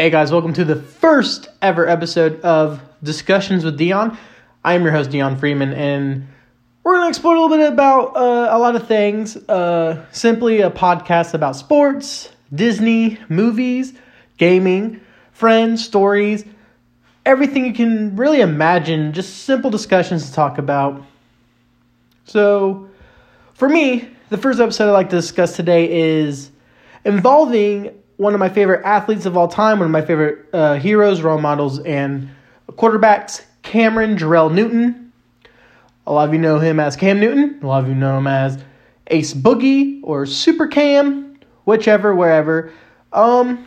Hey guys, welcome to the first ever episode of Discussions with Dion. I am your host, Dion Freeman, and we're going to explore a little bit about uh, a lot of things. Uh, simply a podcast about sports, Disney, movies, gaming, friends, stories, everything you can really imagine, just simple discussions to talk about. So, for me, the first episode I'd like to discuss today is involving one of my favorite athletes of all time, one of my favorite uh, heroes, role models, and quarterbacks, Cameron Jerrell Newton. A lot of you know him as Cam Newton. A lot of you know him as Ace Boogie or Super Cam, whichever, wherever. Um,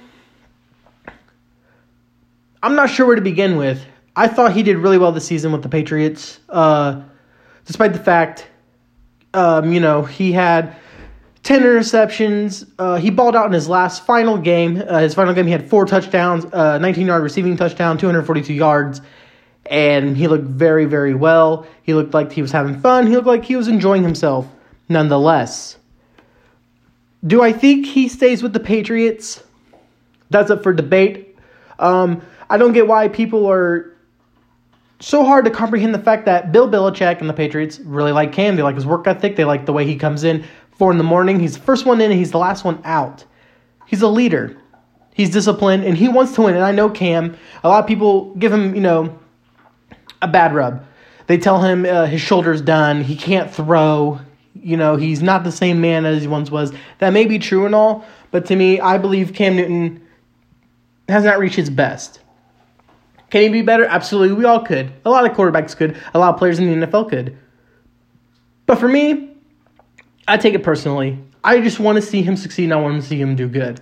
I'm not sure where to begin with. I thought he did really well this season with the Patriots, uh, despite the fact, um, you know, he had 10 interceptions. Uh, he balled out in his last final game. Uh, his final game, he had four touchdowns, uh, 19 yard receiving touchdown, 242 yards, and he looked very, very well. He looked like he was having fun. He looked like he was enjoying himself nonetheless. Do I think he stays with the Patriots? That's up for debate. Um, I don't get why people are so hard to comprehend the fact that Bill Belichick and the Patriots really like Cam. They like his work ethic. They like the way he comes in four in the morning. He's the first one in and he's the last one out. He's a leader. He's disciplined and he wants to win. And I know Cam. A lot of people give him, you know, a bad rub. They tell him uh, his shoulder's done. He can't throw. You know, he's not the same man as he once was. That may be true and all, but to me, I believe Cam Newton has not reached his best. Can he be better? Absolutely, we all could. A lot of quarterbacks could. A lot of players in the NFL could. But for me, I take it personally. I just want to see him succeed and I want to see him do good.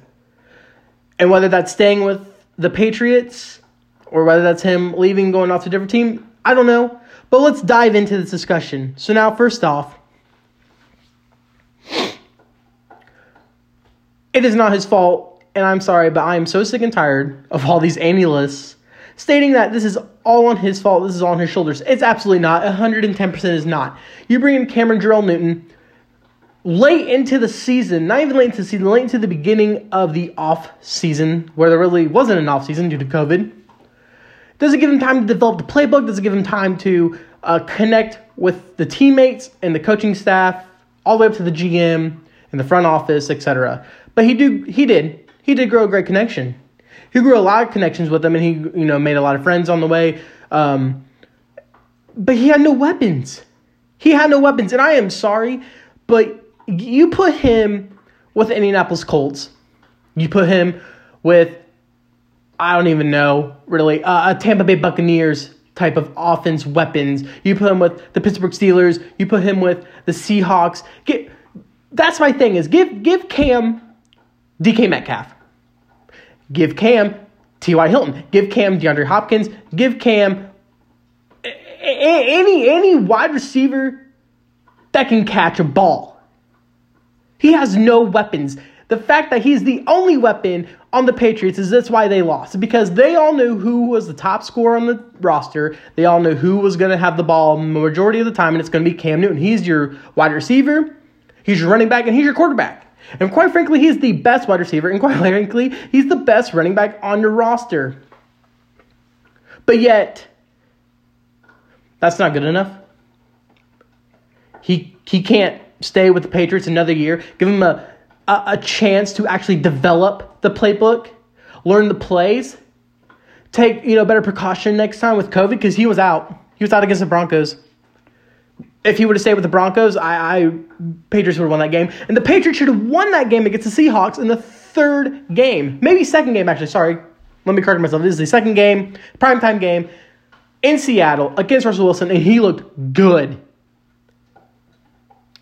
And whether that's staying with the Patriots or whether that's him leaving, going off to a different team, I don't know. But let's dive into this discussion. So, now, first off, it is not his fault, and I'm sorry, but I am so sick and tired of all these analysts stating that this is all on his fault, this is all on his shoulders. It's absolutely not. 110% is not. You bring in Cameron Jerrell Newton late into the season, not even late into the season, late into the beginning of the off season, where there really wasn't an off season due to COVID. Does it give him time to develop the playbook? Does it give him time to uh, connect with the teammates and the coaching staff, all the way up to the GM and the front office, etc. But he do he did he did grow a great connection. He grew a lot of connections with them, and he you know made a lot of friends on the way. Um, but he had no weapons. He had no weapons, and I am sorry, but you put him with the Indianapolis Colts. You put him with, I don't even know, really, uh, a Tampa Bay Buccaneers type of offense weapons. You put him with the Pittsburgh Steelers. You put him with the Seahawks. Get, that's my thing is give give Cam DK Metcalf. Give Cam T.Y. Hilton. Give Cam DeAndre Hopkins. Give Cam any any wide receiver that can catch a ball. He has no weapons. The fact that he's the only weapon on the Patriots is that's why they lost. Because they all knew who was the top scorer on the roster. They all knew who was going to have the ball majority of the time, and it's going to be Cam Newton. He's your wide receiver, he's your running back, and he's your quarterback. And quite frankly, he's the best wide receiver, and quite frankly, he's the best running back on your roster. But yet, that's not good enough. He he can't stay with the Patriots another year, give him a, a, a chance to actually develop the playbook, learn the plays, take you know better precaution next time with COVID because he was out. He was out against the Broncos. If he would have stayed with the Broncos, I, I Patriots would have won that game, and the Patriots should have won that game against the Seahawks in the third game, maybe second game actually. Sorry, let me correct myself. This is the second game, primetime game in Seattle against Russell Wilson, and he looked good.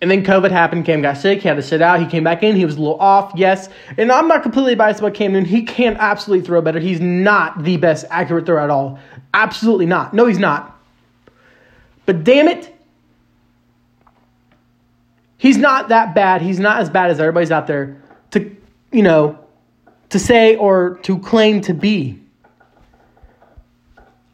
And then COVID happened. Cam got sick. He had to sit out. He came back in. He was a little off, yes. And I'm not completely biased about Cam Newton. He can absolutely throw better. He's not the best accurate thrower at all. Absolutely not. No, he's not. But damn it, he's not that bad. He's not as bad as everybody's out there to, you know, to say or to claim to be.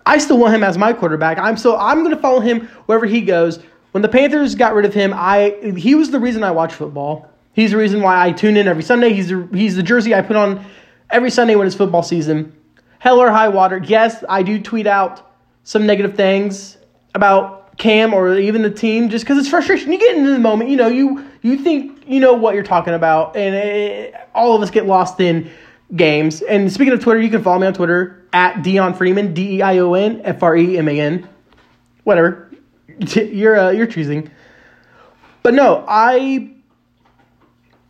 I still want him as my quarterback. I'm so I'm going to follow him wherever he goes when the Panthers got rid of him, I he was the reason I watch football. He's the reason why I tune in every Sunday. He's the, he's the jersey I put on every Sunday when it's football season. hell or high water. Yes, I do tweet out some negative things about Cam or even the team just because it's frustration. You get into the moment, you know, you you think you know what you're talking about, and it, all of us get lost in games. And speaking of Twitter, you can follow me on Twitter at Dion Freeman, D E I O N F R E M A N, whatever. You're uh, you're choosing. But no, I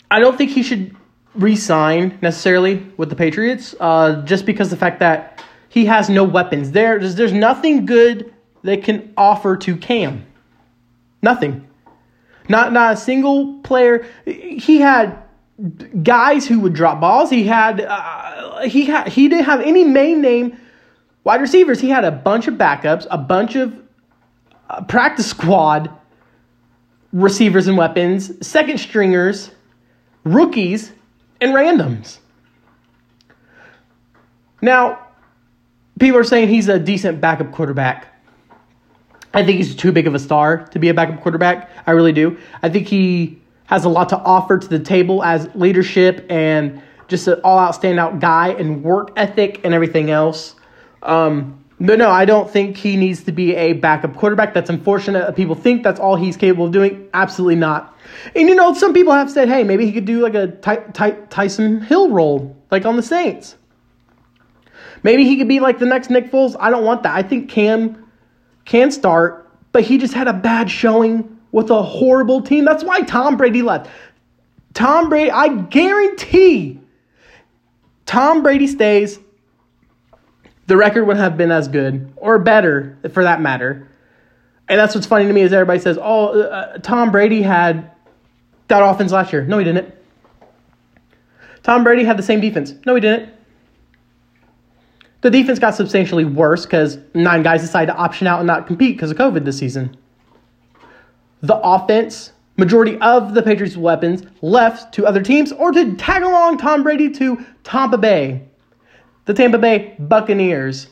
I don't think he should re-sign necessarily with the Patriots, uh, just because the fact that he has no weapons. There, there's, there's nothing good they can offer to Cam. Nothing. Not not a single player. He had guys who would drop balls. He had uh, he had he didn't have any main name wide receivers. He had a bunch of backups, a bunch of uh, practice squad receivers and weapons, second stringers, rookies, and randoms. Now, people are saying he's a decent backup quarterback. I think he's too big of a star to be a backup quarterback. I really do. I think he has a lot to offer to the table as leadership and just an all out standout guy and work ethic and everything else. Um, but no, I don't think he needs to be a backup quarterback. That's unfortunate. People think that's all he's capable of doing. Absolutely not. And you know, some people have said, hey, maybe he could do like a Ty- Ty- Taysom Hill role, like on the Saints. Maybe he could be like the next Nick Foles. I don't want that. I think Cam can start, but he just had a bad showing with a horrible team. That's why Tom Brady left. Tom Brady, I guarantee Tom Brady stays, the record would have been as good or better for that matter. And that's what's funny to me is everybody says, "Oh, uh, Tom Brady had that offense last year." No, he didn't. Tom Brady had the same defense. No, he didn't. The defense got substantially worse because nine guys decided to option out and not compete because of COVID this season. The offense, majority of the Patriots' weapons left to other teams or to tag along Tom Brady to Tampa Bay the Tampa Bay Buccaneers.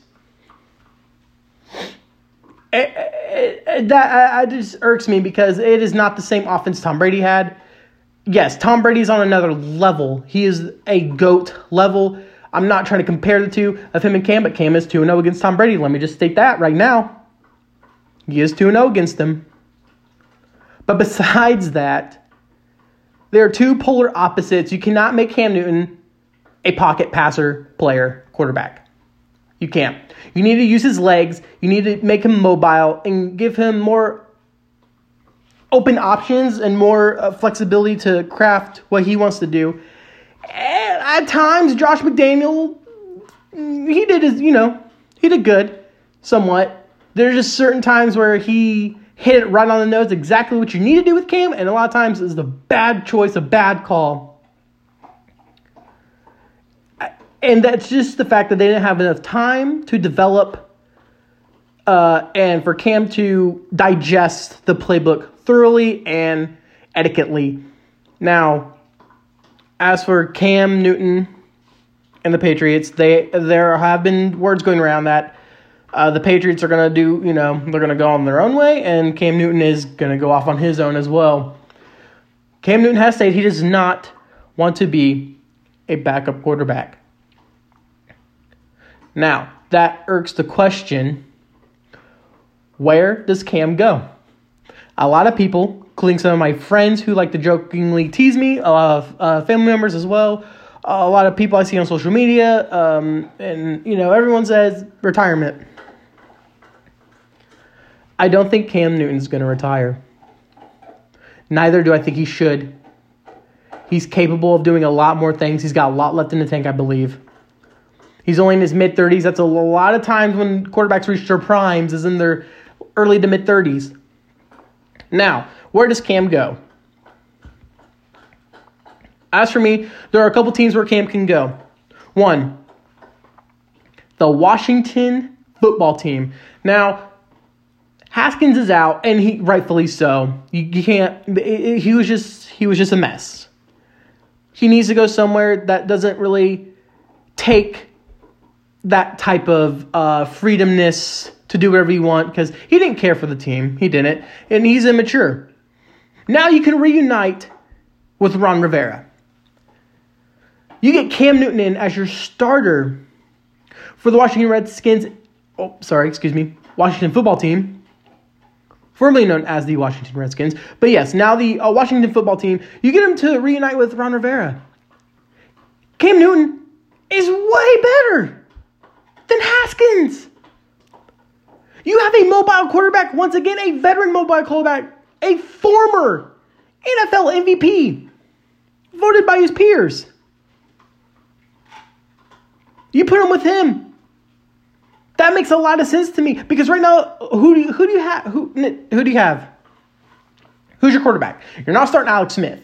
It, it, it, that it just irks me because it is not the same offense Tom Brady had. Yes, Tom Brady's on another level. He is a GOAT level. I'm not trying to compare the two of him and Cam, but Cam is 2 0 against Tom Brady. Let me just state that right now. He is 2 0 against him. But besides that, there are two polar opposites. You cannot make Cam Newton a pocket passer player quarterback. You can't. You need to use his legs. You need to make him mobile and give him more open options and more uh, flexibility to craft what he wants to do. And at times, Josh McDaniel, he did his, you know, he did good, somewhat. There's just certain times where he hit it right on the nose, exactly what you need to do with Cam, and a lot of times is the bad choice, a bad call. And that's just the fact that they didn't have enough time to develop uh, and for Cam to digest the playbook thoroughly and etiquettely. Now, as for Cam Newton and the Patriots, they there have been words going around that uh, the Patriots are to do, you know, they're to go on their own way, and Cam Newton is to go off on his own as well. Cam Newton has stated he does not want to be a backup quarterback. Now, that irks the question where does Cam go? A lot of people, including some of my friends who like to jokingly tease me, a lot of uh, family members as well, a lot of people I see on social media, um, and you know, everyone says retirement. I don't think Cam Newton's going to retire. Neither do I think he should. He's capable of doing a lot more things. He's got a lot left in the tank, I believe. He's only in his mid 30s. That's a lot of times when quarterbacks reach their primes is in their early to mid 30s. Now, where does Cam go? As for me, there are a couple teams where Cam can go. One, the Washington football team. Now, Haskins is out, and he rightfully so. You, you can't. It, it, he was just he was just a mess. He needs to go somewhere that doesn't really take that type of uh, freedomness to do whatever you want because he didn't care for the team. He didn't. And he's immature. Now you can reunite with Ron Rivera. You get Cam Newton in as your starter For the Washington Redskins, oh, sorry, excuse me, Washington football team, formerly known as the Washington Redskins. But yes, now the uh, Washington football team, you get him to reunite with Ron Rivera. Cam Newton is way better Haskins. You have a mobile quarterback, once again, a veteran mobile quarterback, a former NFL MVP, voted by his peers. You put him with him. That makes a lot of sense to me because right now, who do you, who do you have? Who who do you have? Who's your quarterback? You're not starting Alex Smith.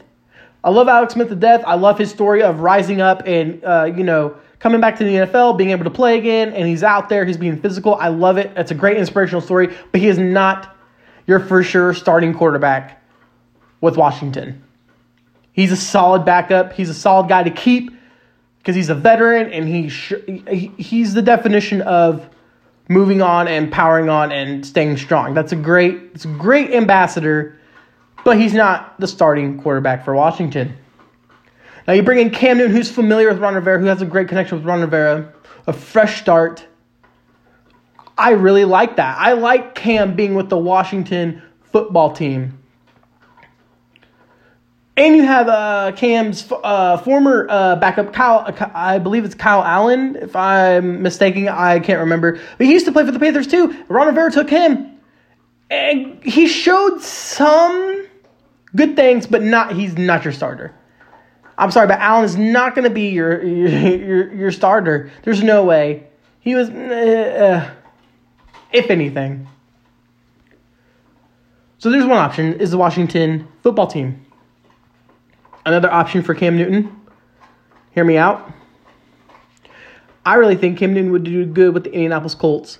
I love Alex Smith to death. I love his story of rising up and uh, you know coming back to the NFL, being able to play again, and he's out there. He's being physical. I love it. It's a great inspirational story. But he is not your for sure starting quarterback with Washington. He's a solid backup. He's a solid guy to keep because he's a veteran and he sh- he's the definition of moving on and powering on and staying strong. That's a great it's a great ambassador, but he's not the starting quarterback for Washington. Now you bring in Cam Newton, who's familiar with Ron Rivera, who has a great connection with Ron Rivera, a fresh start. I really like that. I like Cam being with the Washington football team. And you have uh, Cam's uh, former uh, backup, Kyle, uh, I believe it's Kyle Allen, if I'm mistaken, I can't remember. But he used to play for the Panthers too. Ron Rivera took him. And he showed some good things, but not he's not your starter. I'm sorry, but Allen is not going to be your, your your starter. There's no way. He was, uh, if anything. So there's one option is the Washington football team. Another option for Cam Newton. Hear me out. I really think Cam Newton would do good with the Indianapolis Colts.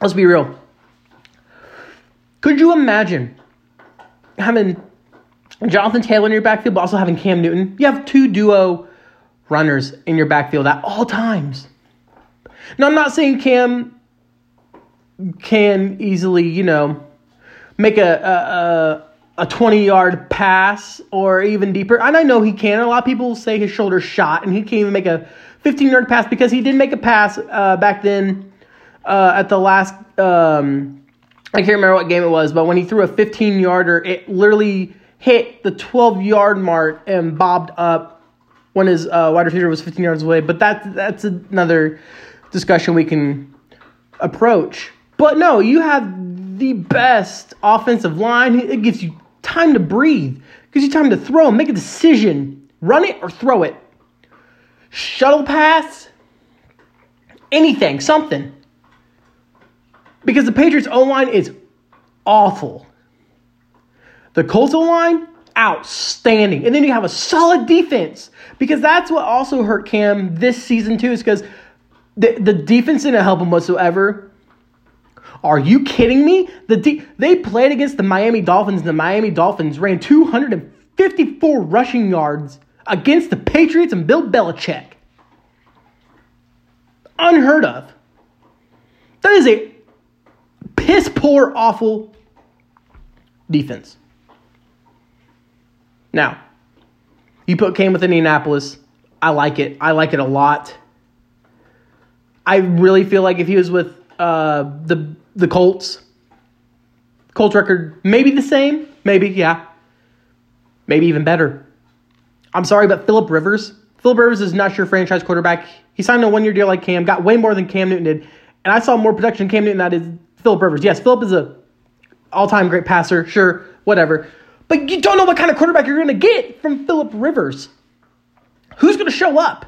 Let's be real. Could you imagine having Jonathan Taylor in your backfield, but also having Cam Newton? You have two duo runners in your backfield at all times. Now, I'm not saying Cam can easily, you know, make a, a, a 20 yard pass or even deeper. And I know he can. A lot of people say his shoulder shot and he can't even make a 15 yard pass because he did make a pass uh, back then uh, at the last. Um, I can't remember what game it was, but when he threw a 15 yarder, it literally hit the 12 yard mark and bobbed up when his uh, wide receiver was 15 yards away. But that, that's another discussion we can approach. But no, you have the best offensive line. It gives you time to breathe, it gives you time to throw, make a decision, run it or throw it. Shuttle pass, anything, something. Because the Patriots O line is awful. The Colts O line, outstanding. And then you have a solid defense. Because that's what also hurt Cam this season, too, is because the, the defense didn't help him whatsoever. Are you kidding me? The they played against the Miami Dolphins, and the Miami Dolphins ran 254 rushing yards against the Patriots and Bill Belichick. Unheard of. That is a piss poor, awful defense. Now, you put Cam with Indianapolis. I like it. I like it a lot. I really feel like if he was with uh, the the Colts. Colts record maybe the same, maybe yeah, maybe even better. I'm sorry, but Philip Rivers, Philip Rivers is not your franchise quarterback. He signed a one year deal like Cam, got way more than Cam Newton did, and I saw more production Cam Newton that is Philip Rivers. Yes, Philip is a all time great passer, sure, whatever, but you don't know what kind of quarterback you're going to get from Philip Rivers. Who's going to show up?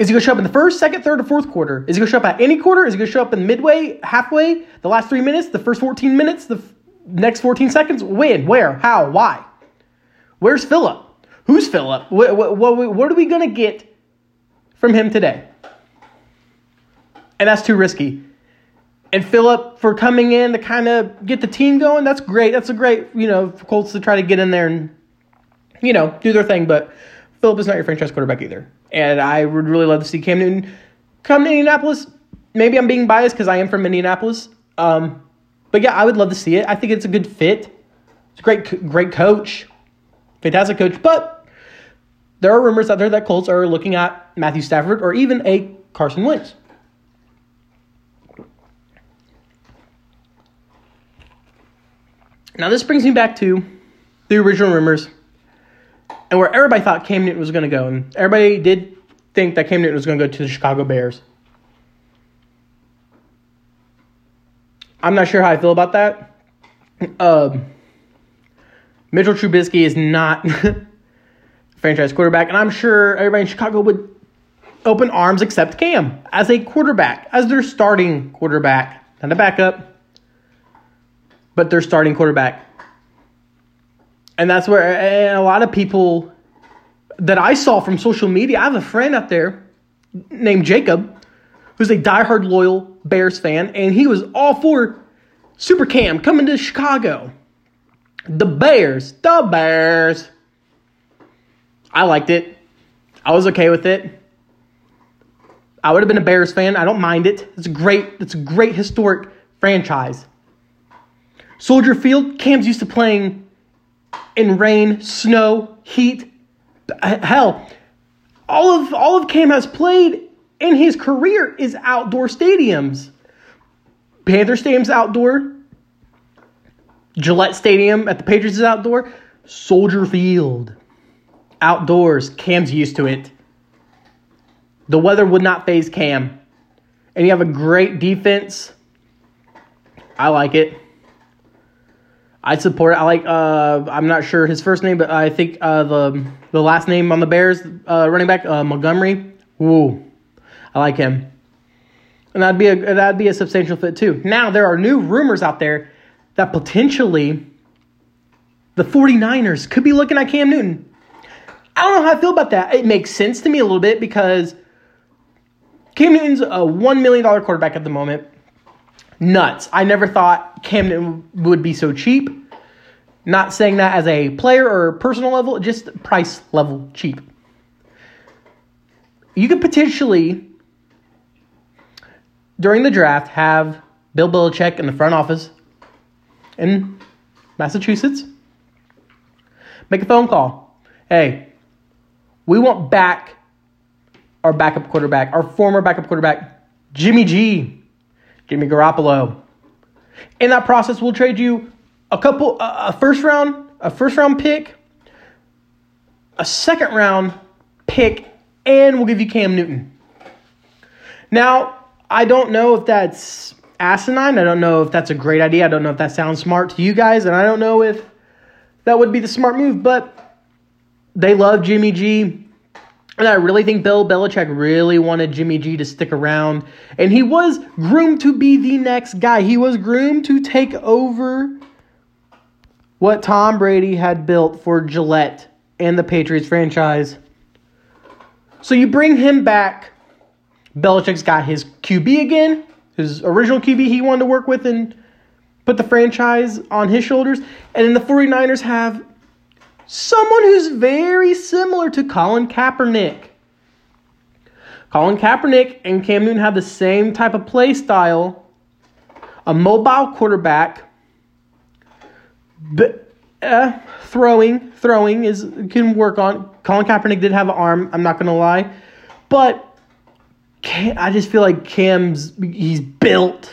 Is he going to show up in the first, second, third, or fourth quarter? Is he going to show up at any quarter? Is he going to show up in midway, halfway, the last three minutes, the first 14 minutes, the f- next 14 seconds? When? Where? How? Why? Where's Philip? Who's Philip? What, what, what, what are we going to get from him today? And that's too risky. And Philip for coming in to kind of get the team going, that's great. That's a great, you know, for Colts to try to get in there and, you know, do their thing. But Philip is not your franchise quarterback either. And I would really love to see Cam Newton come to Indianapolis. Maybe I'm being biased because I am from Indianapolis. Um, but yeah, I would love to see it. I think it's a good fit. It's a great, great coach, fantastic coach. But there are rumors out there that Colts are looking at Matthew Stafford or even a Carson Wentz. Now, this brings me back to the original rumors and where everybody thought Cam Newton was going to go. And everybody did think that Cam Newton was going to go to the Chicago Bears. I'm not sure how I feel about that. Um, Mitchell Trubisky is not a franchise quarterback, and I'm sure everybody in Chicago would open arms except Cam as a quarterback, as their starting quarterback, not a backup, but their starting quarterback. And that's where a lot of people that I saw from social media, I have a friend out there named Jacob who's a diehard loyal Bears fan, and he was all for Super Cam coming to Chicago. The Bears, the Bears. I liked it. I was okay with it. I would have been a Bears fan. I don't mind it. It's great, it's a great historic franchise. Soldier Field, Cam's used to playing in rain, snow, heat. Hell, all of all of Cam has played in his career is outdoor stadiums. Panther Stadium's outdoor. Gillette Stadium at the Patriots is outdoor. Soldier Field, outdoors. Cam's used to it. The weather would not phase Cam. And you have a great defense. I like it. I support it. I like. Uh, I'm not sure his first name, but I think uh, the the last name on the Bears uh, running back uh, Montgomery. Ooh, I like him, and that'd be a that'd be a substantial fit too. Now there are new rumors out there that potentially the 49ers could be looking at Cam Newton. I don't know how I feel about that. It makes sense to me a little bit because Cam Newton's a one million dollar quarterback at the moment nuts. I never thought Cam Newton would be so cheap. Not saying that as a player or personal level, just price level cheap. You could potentially, during the draft, have Bill Belichick in the front office in Massachusetts make a phone call. Hey, we want back our backup quarterback, our former backup quarterback, Jimmy G. Jimmy Garoppolo. In that process, we'll trade you a couple, a first round, a first round pick, a second round pick, and we'll give you Cam Newton. Now, I don't know if that's asinine. I don't know if that's a great idea. I don't know if that sounds smart to you guys, and I don't know if that would be the smart move, but they love Jimmy G. And I really think Bill Belichick really wanted Jimmy G to stick around. And he was groomed to be the next guy. He was groomed to take over what Tom Brady had built for Gillette and the Patriots franchise. So you bring him back. Belichick's got his QB again, his original QB he wanted to work with and put the franchise on his shoulders. And then the 49ers have someone who's very similar to Colin Kaepernick. Colin Kaepernick and Cam Newton have the same type of play style, a mobile quarterback, but uh, throwing, throwing is can work on. Colin Kaepernick did have an arm. I'm not gonna lie, but Cam, I just feel like Cam's he's built.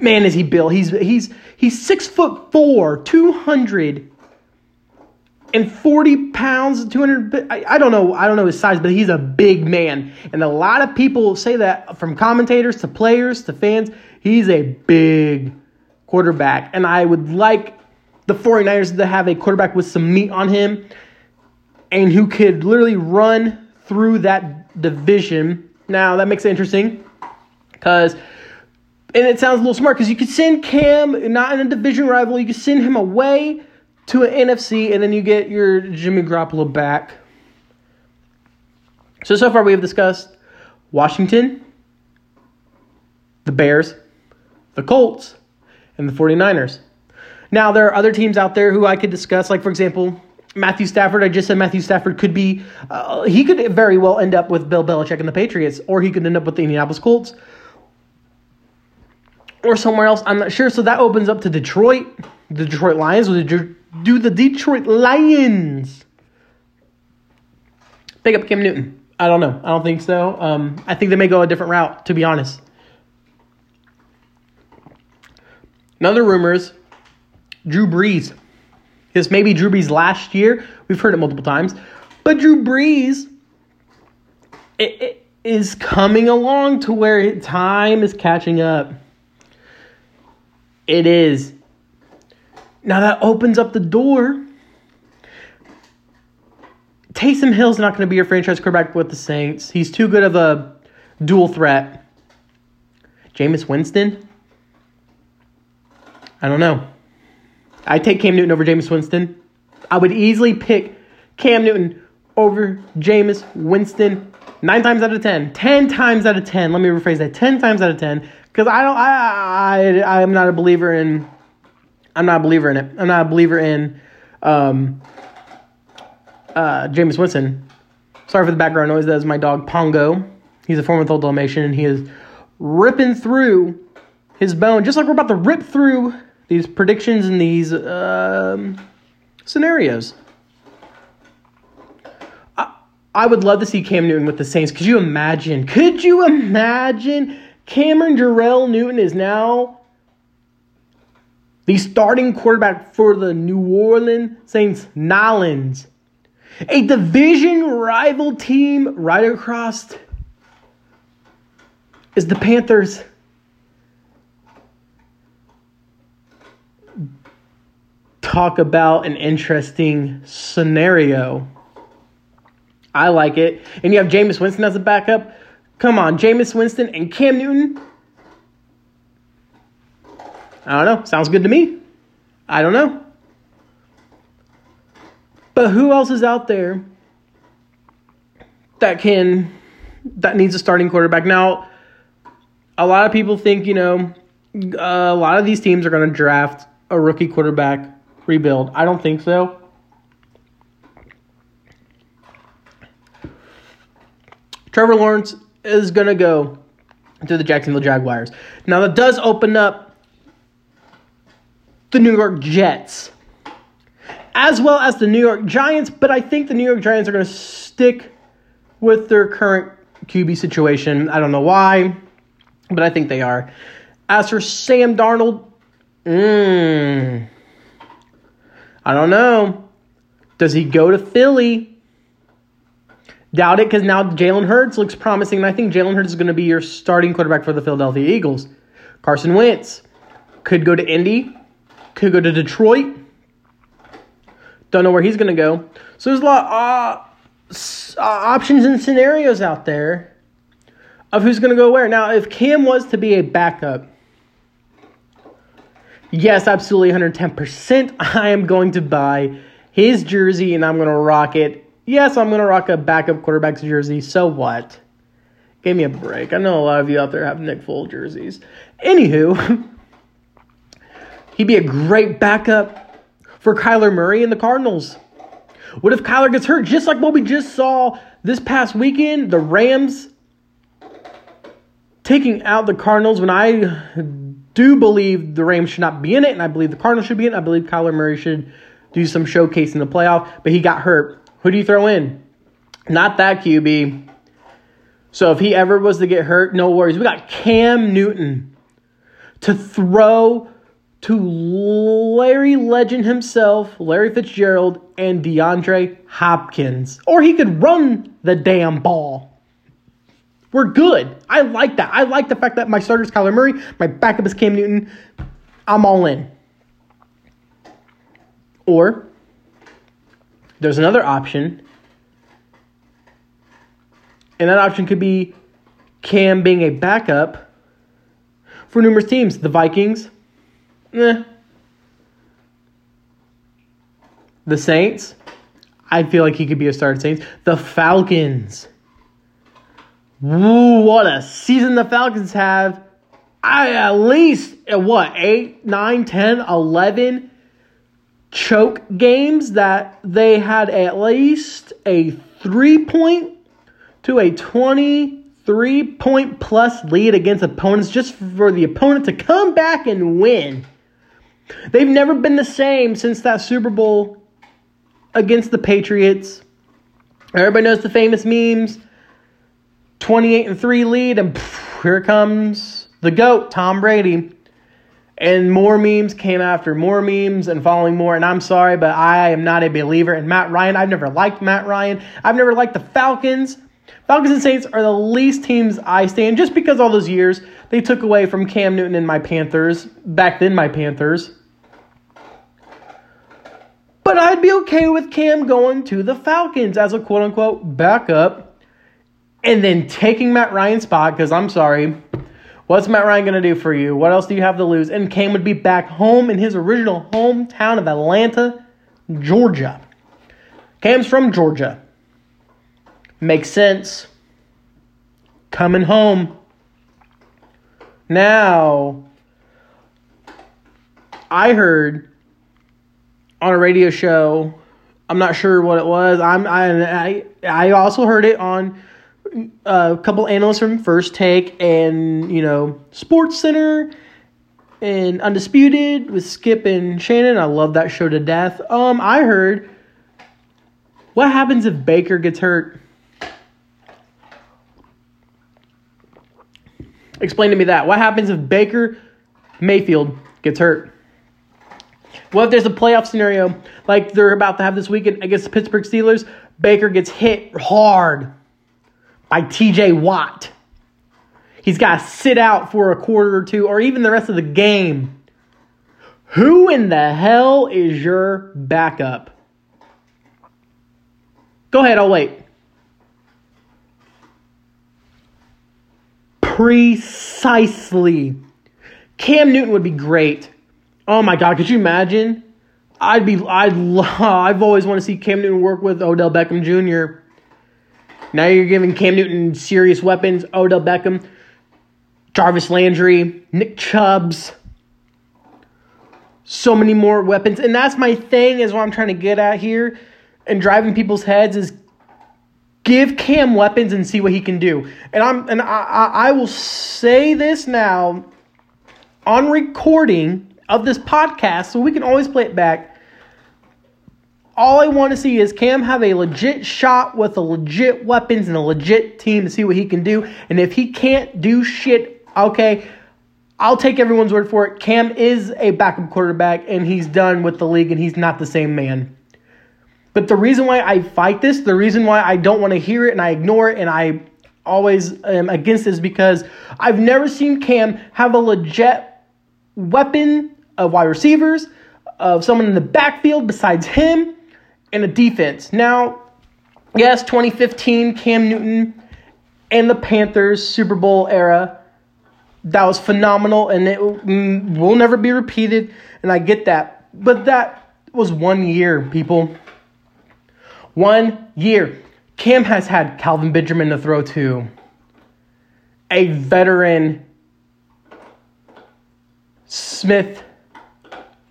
Man, is he built? He's he's he's six foot four, two hundred and 40 pounds 200 I, I, don't know i don't know his size but he's a big man. And a lot of people say that from commentators to players to fans he's a big quarterback. And i would like the 49ers to have a quarterback with some meat on him and who could literally run through that division. Now that makes it interesting because and it sounds a little smart because you could send cam not in a division rival you could send him away to an NFC, and then you get your Jimmy Garoppolo back. So, so far we have discussed Washington, the Bears, the Colts, and the 49ers. Now, there are other teams out there who I could discuss, like, for example, Matthew Stafford. I just said Matthew Stafford could be, uh, he could very well end up with Bill Belichick and the Patriots, or he could end up with the Indianapolis Colts, or somewhere else. I'm not sure. So that opens up to Detroit, the Detroit Lions, or the do the Detroit Lions pick up Cam Newton. I don't know. I don't think so. Um, I think they may go a different route, to be honest. Another rumors, Drew Brees. This may be Drew Brees last year. We've heard it multiple times. But Drew Brees it, it is coming along to where time is catching up. It is. Now that opens up the door. Taysom Hill's not going to be your franchise quarterback with the Saints. He's too good of a dual threat. Jameis Winston? I don't know. I take Cam Newton over Jameis Winston. I would easily pick Cam Newton over Jameis Winston nine times out of ten. Ten times out of ten. Let me rephrase that. Ten times out of ten. Because I don't. I I I'm not a believer in. I'm not a believer in it. I'm not a believer in. Um. Uh, Jameis Winston. Sorry for the background noise. That is my dog Pongo. He's a four-month-old Dalmatian, and he is ripping through his bone, just like we're about to rip through these predictions and these um, scenarios. I, would love to see Cam Newton with the Saints. Could you imagine? Could you imagine Cameron Jerrell Newton is now the starting quarterback for the New Orleans Saints Nolans, a division rival team right across is the Panthers. talk about an interesting scenario. I like it. And you have Jameis Winston as a backup. Come on, Jameis Winston and Cam Newton. I don't know. Sounds good to me. I don't know. But who else is out there that can that needs a starting quarterback? Now, a lot of people think, you know, a lot of these teams are going to draft a rookie quarterback rebuild? I don't think so. Trevor Lawrence is going to go to the Jacksonville Jaguars. Now, that does open up the New York Jets as well as the New York Giants, but I think the New York Giants are going to stick with their current QB situation. I don't know why, but I think they are. As for Sam Darnold, mmm. I don't know. Does he go to Philly? Doubt it because now Jalen Hurts looks promising, and I think Jalen Hurts is going to be your starting quarterback for the Philadelphia Eagles. Carson Wentz could go to Indy, could go to Detroit. Don't know where he's going to go. So there's a lot of uh, uh, options and scenarios out there of who's going to go where. Now, if Cam was to be a backup, Yes, absolutely 110%. I am going to buy his jersey and I'm going to rock it. Yes, I'm going to rock a backup quarterback's jersey. So what? Give me a break. I know a lot of you out there have Nick Foles jerseys. Anywho, he'd be a great backup for Kyler Murray and the Cardinals. What if Kyler gets hurt? Just like what we just saw this past weekend, the Rams taking out the Cardinals when I do believe the Rams should not be in it, and I believe the Cardinals should be in it. I believe Kyler Murray should do some showcase in the playoff, but he got hurt. Who do you throw in? Not that QB. So if he ever was to get hurt, no worries. We got Cam Newton to throw to Larry Legend himself, Larry Fitzgerald, and DeAndre Hopkins. Or he could run the damn ball. We're good. I like that. I like the fact that my starter is Kyler Murray, my backup is Cam Newton. I'm all in. Or there's another option, and that option could be Cam being a backup for numerous teams. The Vikings, eh. The Saints, I feel like he could be a starter. Saints. The Falcons. Woo, what a season the Falcons have. I at least uh, what 8, 9, 10, 11 choke games that they had at least a 3 point to a 23 point plus lead against opponents just for the opponent to come back and win. They've never been the same since that Super Bowl against the Patriots Everybody knows the famous memes 28 and 3 lead, and pff, here comes the GOAT, Tom Brady. And more memes came after more memes and following more. And I'm sorry, but I am not a believer in Matt Ryan. I've never liked Matt Ryan. I've never liked the Falcons. Falcons and Saints are the least teams I stand just because all those years they took away from Cam Newton and my Panthers, back then my Panthers. But I'd be okay with Cam going to the Falcons as a quote unquote backup and then taking Matt Ryan's spot because I'm sorry. What's Matt Ryan going to do for you? What else do you have to lose? And Cam would be back home in his original hometown of Atlanta, Georgia. Cam's from Georgia. Makes sense. Coming home. Now, I heard on a radio show. I'm not sure what it was. I'm I I, I also heard it on uh, a couple analysts from First Take and you know Sports Center and Undisputed with Skip and Shannon. I love that show to death. Um, I heard what happens if Baker gets hurt. Explain to me that. What happens if Baker Mayfield gets hurt? What if there's a playoff scenario like they're about to have this weekend against the Pittsburgh Steelers? Baker gets hit hard by TJ Watt. He's got to sit out for a quarter or two or even the rest of the game. Who in the hell is your backup? Go ahead, I'll wait. Precisely. Cam Newton would be great. Oh my God, could you imagine? I'd be, I'd, I've always wanted to see Cam Newton work with Odell Beckham Jr. Now you're giving Cam Newton serious weapons. Odell Beckham, Jarvis Landry, Nick Chubbs. So many more weapons. And that's my thing, is what I'm trying to get at here and driving people's heads is give Cam weapons and see what he can do. And I'm and I, I, I will say this now on recording of this podcast so we can always play it back. All I want to see is Cam have a legit shot with a legit weapons and a legit team to see what he can do. And if he can't do shit, okay, I'll take everyone's word for it. Cam is a backup quarterback and he's done with the league and he's not the same man. But the reason why I fight this, the reason why I don't want to hear it and I ignore it and I always am against this because I've never seen Cam have a legit weapon of wide receivers, of someone in the backfield besides him, and a defense. Now, yes, 2015 Cam Newton and the Panthers Super Bowl era. That was phenomenal, and it mm, will never be repeated. And I get that, but that was one year, people. One year. Cam has had Kelvin Benjamin to throw to, a veteran Smith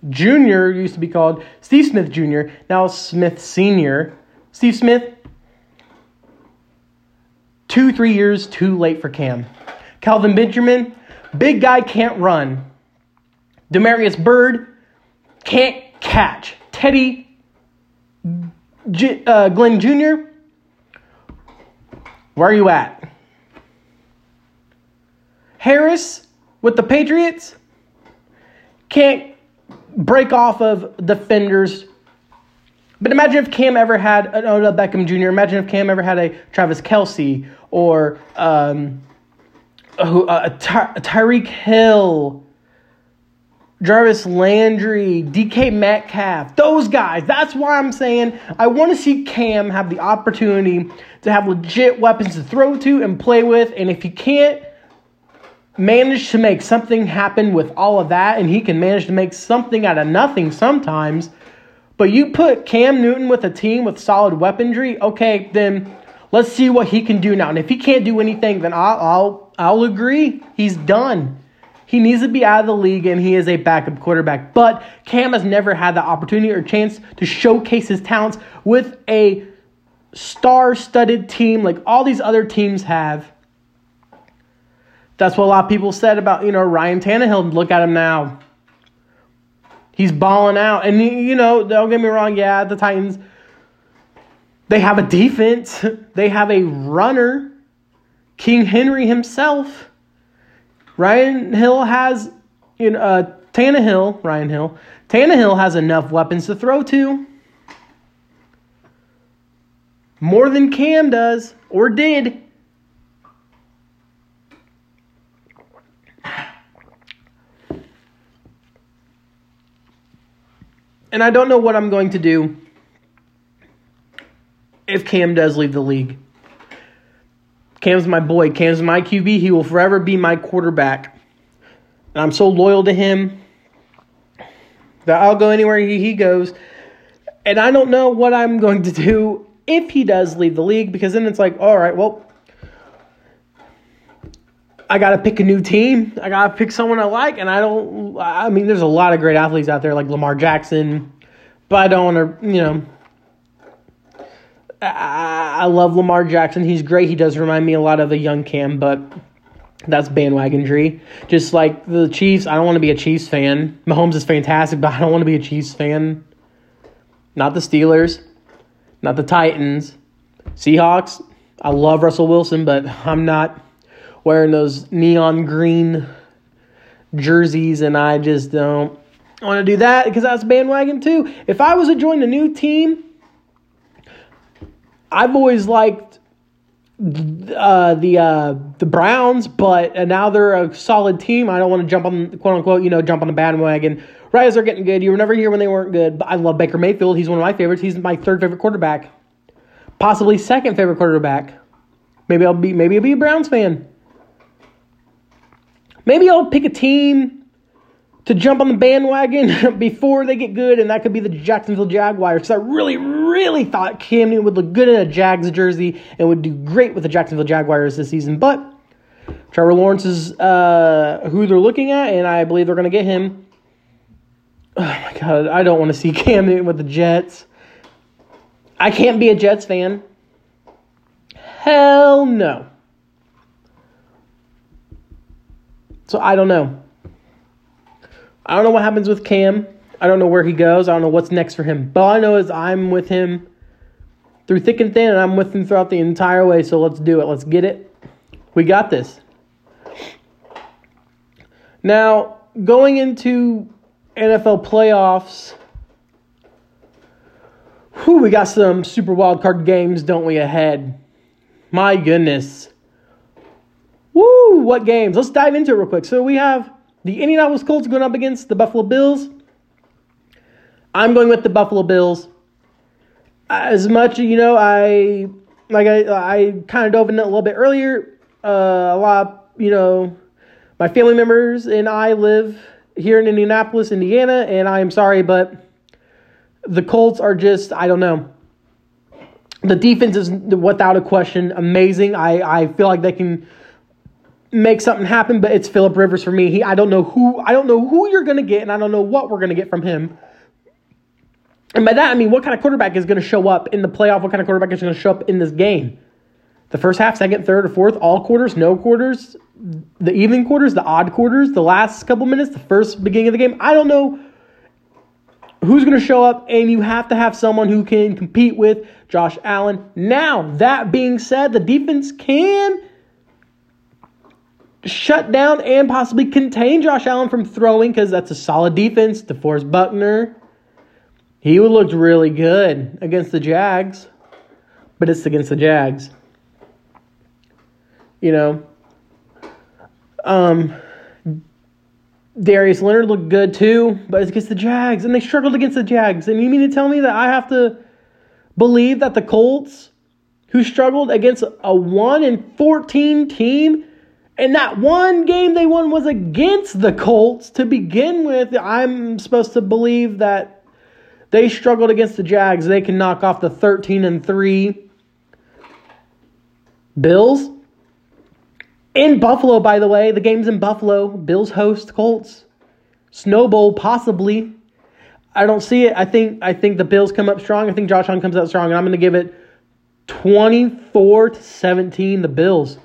Jr. used to be called Steve Smith Jr., now Smith Sr. Steve Smith, two, three years too late for Cam. Calvin Benjamin, big guy can't run. Damiere Byrd, can't catch. Teddy uh, Ginn Jr., where are you at? Harris with the Patriots can't break off of defenders. But imagine if Cam ever had an Odell Beckham Jr. Imagine if Cam ever had a Travis Kelce or um, a, a, Ty- a Tyreek Hill, Jarvis Landry, DK Metcalf, those guys. That's why I'm saying I want to see Cam have the opportunity to have legit weapons to throw to and play with. And if he can't, manage to make something happen with all of that, and he can manage to make something out of nothing sometimes. But you put Cam Newton with a team with solid weaponry, okay, then let's see what he can do now. And if he can't do anything, then I'll I'll, I'll agree. He's done. He needs to be out of the league and he is a backup quarterback. But Cam has never had the opportunity or chance to showcase his talents with a star studded team like all these other teams have. That's what a lot of people said about, you know, Ryan Tannehill. Look at him now. He's balling out. And, you know, don't get me wrong, yeah, the Titans, They have a defense. They have a runner, King Henry himself. Ryan Hill has, you know, uh, Tannehill, Ryan Hill, Tannehill has enough weapons to throw to. More than Cam does, or did. And I don't know what I'm going to do if Cam does leave the league. Cam's my boy. Cam's my QB. He will forever be my quarterback. And I'm so loyal to him that I'll go anywhere he, goes. And I don't know what I'm going to do if he does leave the league because then it's like, all right, well, I got to pick a new team. I got to pick someone I like. And I don't, I mean, there's a lot of great athletes out there like Lamar Jackson, but I don't want to, you know, I, I love Lamar Jackson. He's great. He does remind me a lot of a young Cam, but that's bandwagonry. Just like the Chiefs, I don't want to be a Chiefs fan. Mahomes is fantastic, but I don't want to be a Chiefs fan. Not the Steelers, not the Titans. Seahawks, I love Russell Wilson, but I'm not wearing those neon green jerseys, and I just don't want to do that because that's bandwagon too. If I was to join a new team, I've always liked uh, the uh, the Browns, but uh, now they're a solid team. I don't want to jump on quote unquote, you know, jump on the bandwagon. Right as they're getting good, you were never here when they weren't good. But I love Baker Mayfield. He's one of my favorites. He's my third favorite quarterback, possibly second favorite quarterback. Maybe I'll be maybe I'll be a Browns fan. Maybe I'll pick a team to jump on the bandwagon before they get good, and that could be the Jacksonville Jaguars. Because I really, really thought Cam Newton would look good in a Jags jersey and would do great with the Jacksonville Jaguars this season. But Trevor Lawrence is uh, who they're looking at, and I believe they're going to get him. Oh my God, I don't want to see Cam Newton with the Jets. I can't be a Jets fan. Hell no. So I don't know. I don't know what happens with Cam. I don't know where he goes. I don't know what's next for him. But all I know is I'm with him through thick and thin, and I'm with him throughout the entire way. So let's do it. Let's get it. We got this. Now, going into NFL playoffs, whew, we got some super wild card games, don't we, ahead? My goodness. Woo, what games? Let's dive into it real quick. So we have the Indianapolis Colts going up against the Buffalo Bills. I'm going with the Buffalo Bills. As much, you know, I like I I kind of dove in a little bit earlier. Uh, a lot, you know, my family members and I live here in Indianapolis, Indiana, and I am sorry, but the Colts are just I don't know. The defense is without a question amazing. I I feel like they can make something happen, but it's Philip Rivers for me. He I don't know who I don't know who you're gonna get, and I don't know what we're gonna get from him. And by that I mean what kind of quarterback is gonna show up in the playoff, what kind of quarterback is gonna show up in this game. The first half, second, third, or fourth, all quarters, no quarters, the even quarters, the odd quarters, the last couple minutes, the first beginning of the game. I don't know who's going to show up, and you have to have someone who can compete with Josh Allen. Now, that being said, the defense can shut down and possibly contain Josh Allen from throwing because that's a solid defense. DeForest Buckner, he looked really good against the Jags, but it's against the Jags. You know, um, Darius Leonard looked good too, but it's against the Jags, and they struggled against the Jags. And you mean to tell me that I have to believe that the Colts, who struggled against a one and fourteen team, and that one game they won was against the Colts to begin with. I'm supposed to believe that they struggled against the Jags. They can knock off the 13 and 3 Bills. In Buffalo, by the way, the game's in Buffalo. Bills host Colts. Snowball possibly. I don't see it. I think I think the Bills come up strong. I think Josh Allen comes out strong, and I'm going to give it 24 to 17 the Bills.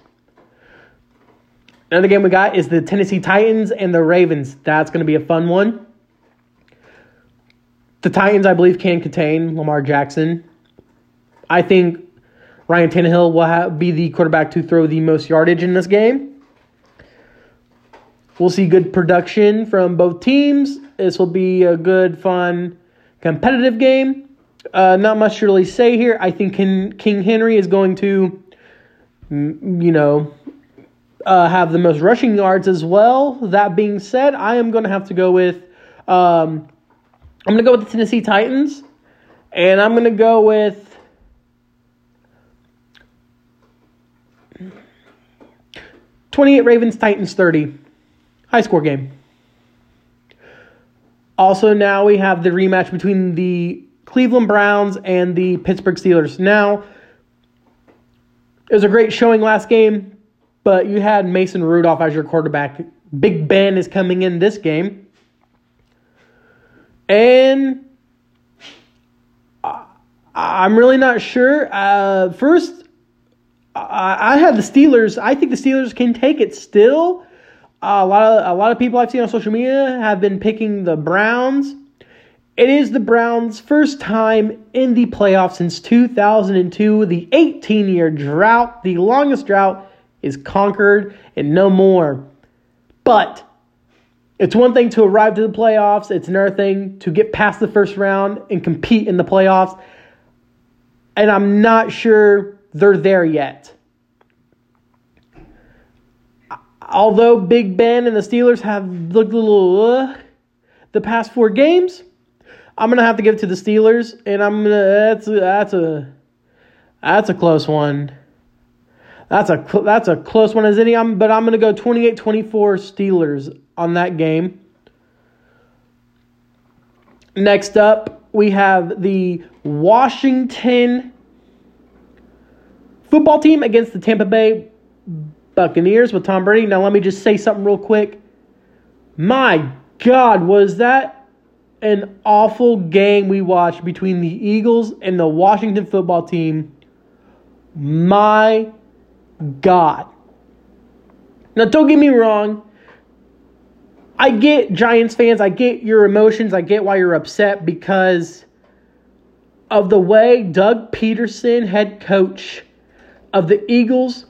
Another game we got is the Tennessee Titans and the Ravens. That's going to be a fun one. The Titans, I believe, can contain Lamar Jackson. I think Ryan Tannehill will be the quarterback to throw the most yardage in this game. We'll see good production from both teams. This will be a good, fun, competitive game. Uh, not much to really say here. I think King Henry is going to, you know, uh, have the most rushing yards as well. That being said, I am going to have to go with, um, I'm going to go with the Tennessee Titans, and I'm going to go with. 28 Ravens, Titans 30. High score game. Also, now we have the rematch between the Cleveland Browns and the Pittsburgh Steelers. Now, it was a great showing last game, but you had Mason Rudolph as your quarterback. Big Ben is coming in this game. And I'm really not sure. Uh, first, I, had the Steelers. I think the Steelers can take it still. Uh, a lot of a lot of people I've seen on social media have been picking the Browns. It is the Browns' first time in the playoffs since 2002. The 18 year drought, the longest drought, is conquered and no more. But it's one thing to arrive to the playoffs, it's another thing to get past the first round and compete in the playoffs. And I'm not sure they're there yet. Although Big Ben and the Steelers have looked a little uh, the past four games, I'm gonna have to give it to the Steelers, and I'm gonna that's that's a that's a close one. That's a that's a close one as any. I'm, but I'm gonna go 28-24 Steelers on that game. Next up, we have the Washington football team against the Tampa Bay Buccaneers with Tom Brady. Now, let me just say something real quick. My God, was that an awful game we watched between the Eagles and the Washington football team? My God. Now, don't get me wrong. I get Giants fans, I get your emotions, I get why you're upset because of the way Doug Pederson, head coach, of the Eagles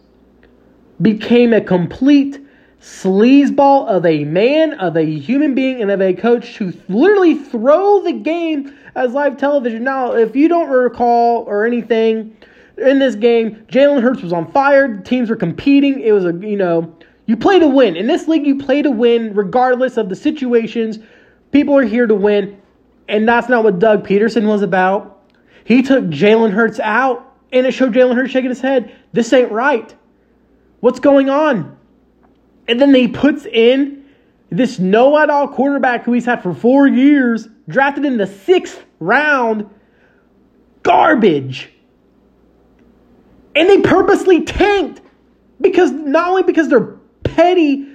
became a complete sleazeball of a man, of a human being, and of a coach to literally throw the game as live television. Now, if you don't recall or anything in this game, Jalen Hurts was on fire. Teams were competing. It was a, you know, you play to win. In this league, you play to win regardless of the situations. People are here to win. And that's not what Doug Pederson was about. He took Jalen Hurts out and it showed Jalen Hurts shaking his head. This ain't right. What's going on? And then he puts in this know at all quarterback who he's had for four years, drafted in the sixth round. Garbage. And they purposely tanked because not only because they're petty,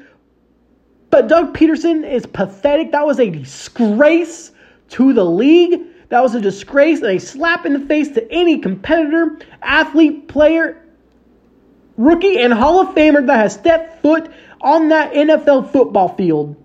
but Doug Pederson is pathetic. That was a disgrace to the league. That was a disgrace and a slap in the face to any competitor, athlete, player, rookie, and Hall of Famer that has stepped foot on that NFL football field.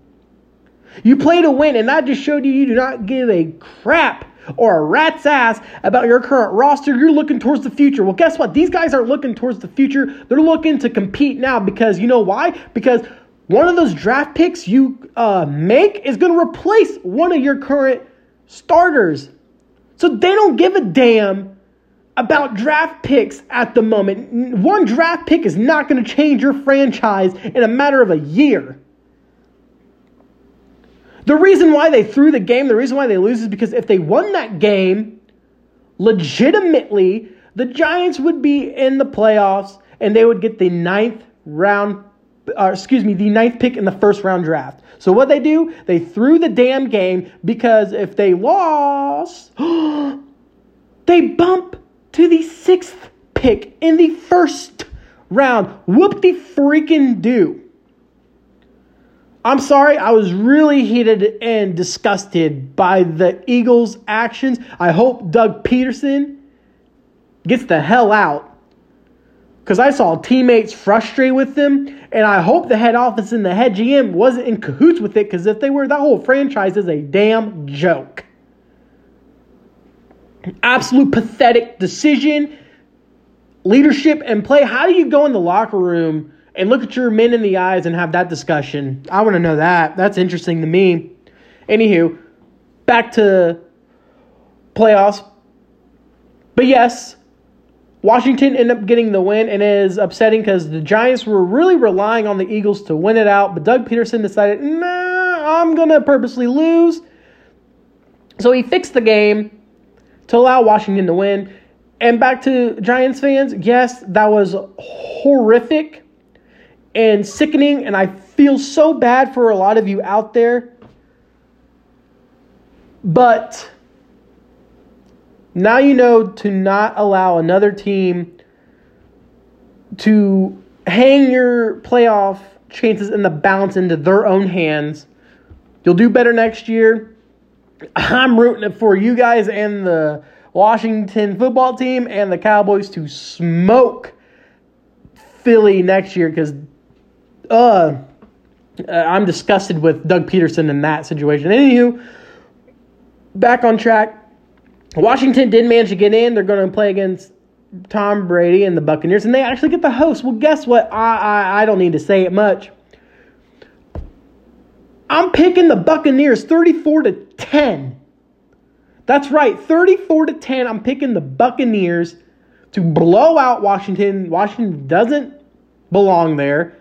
You play to win, and I just showed you you do not give a crap or a rat's ass about your current roster. You're looking towards the future. Well, guess what? These guys aren't looking towards the future. They're looking to compete now because you know why? Because one of those draft picks you uh, make is going to replace one of your current starters. So they don't give a damn about draft picks at the moment. One draft pick is not going to change your franchise in a matter of a year. The reason why they threw the game, the reason why they lose is because if they won that game, legitimately, the Giants would be in the playoffs and they would get the ninth round, or excuse me, the ninth pick in the first round draft. So what they do, they threw the damn game because if they lost, they bump to the sixth pick in the first round. Whoop de freaking do. I'm sorry, I was really heated and disgusted by the Eagles' actions. I hope Doug Pederson gets the hell out because I saw teammates frustrated with them, and I hope the head office and the head GM wasn't in cahoots with it because if they were, that whole franchise is a damn joke. Absolute pathetic decision, leadership, and play. How do you go in the locker room and look at your men in the eyes and have that discussion? I want to know that. That's interesting to me. Anywho, back to playoffs. But yes, Washington ended up getting the win, and it is upsetting because the Giants were really relying on the Eagles to win it out. But Doug Pederson decided, nah, I'm going to purposely lose. So he fixed the game to allow Washington to win. And back to Giants fans, yes, that was horrific and sickening. And I feel so bad for a lot of you out there. But now you know to not allow another team to hang your playoff chances in the balance into their own hands. You'll do better next year. I'm rooting it for you guys and the Washington football team and the Cowboys to smoke Philly next year because uh, I'm disgusted with Doug Pederson in that situation. Anywho, back on track. Washington did manage to get in. They're going to play against Tom Brady and the Buccaneers, and they actually get the host. Well, guess what? I, I, I don't need to say it much. I'm picking the Buccaneers 34 to 10. That's right, 34 to 10. I'm picking the Buccaneers to blow out Washington. Washington doesn't belong there.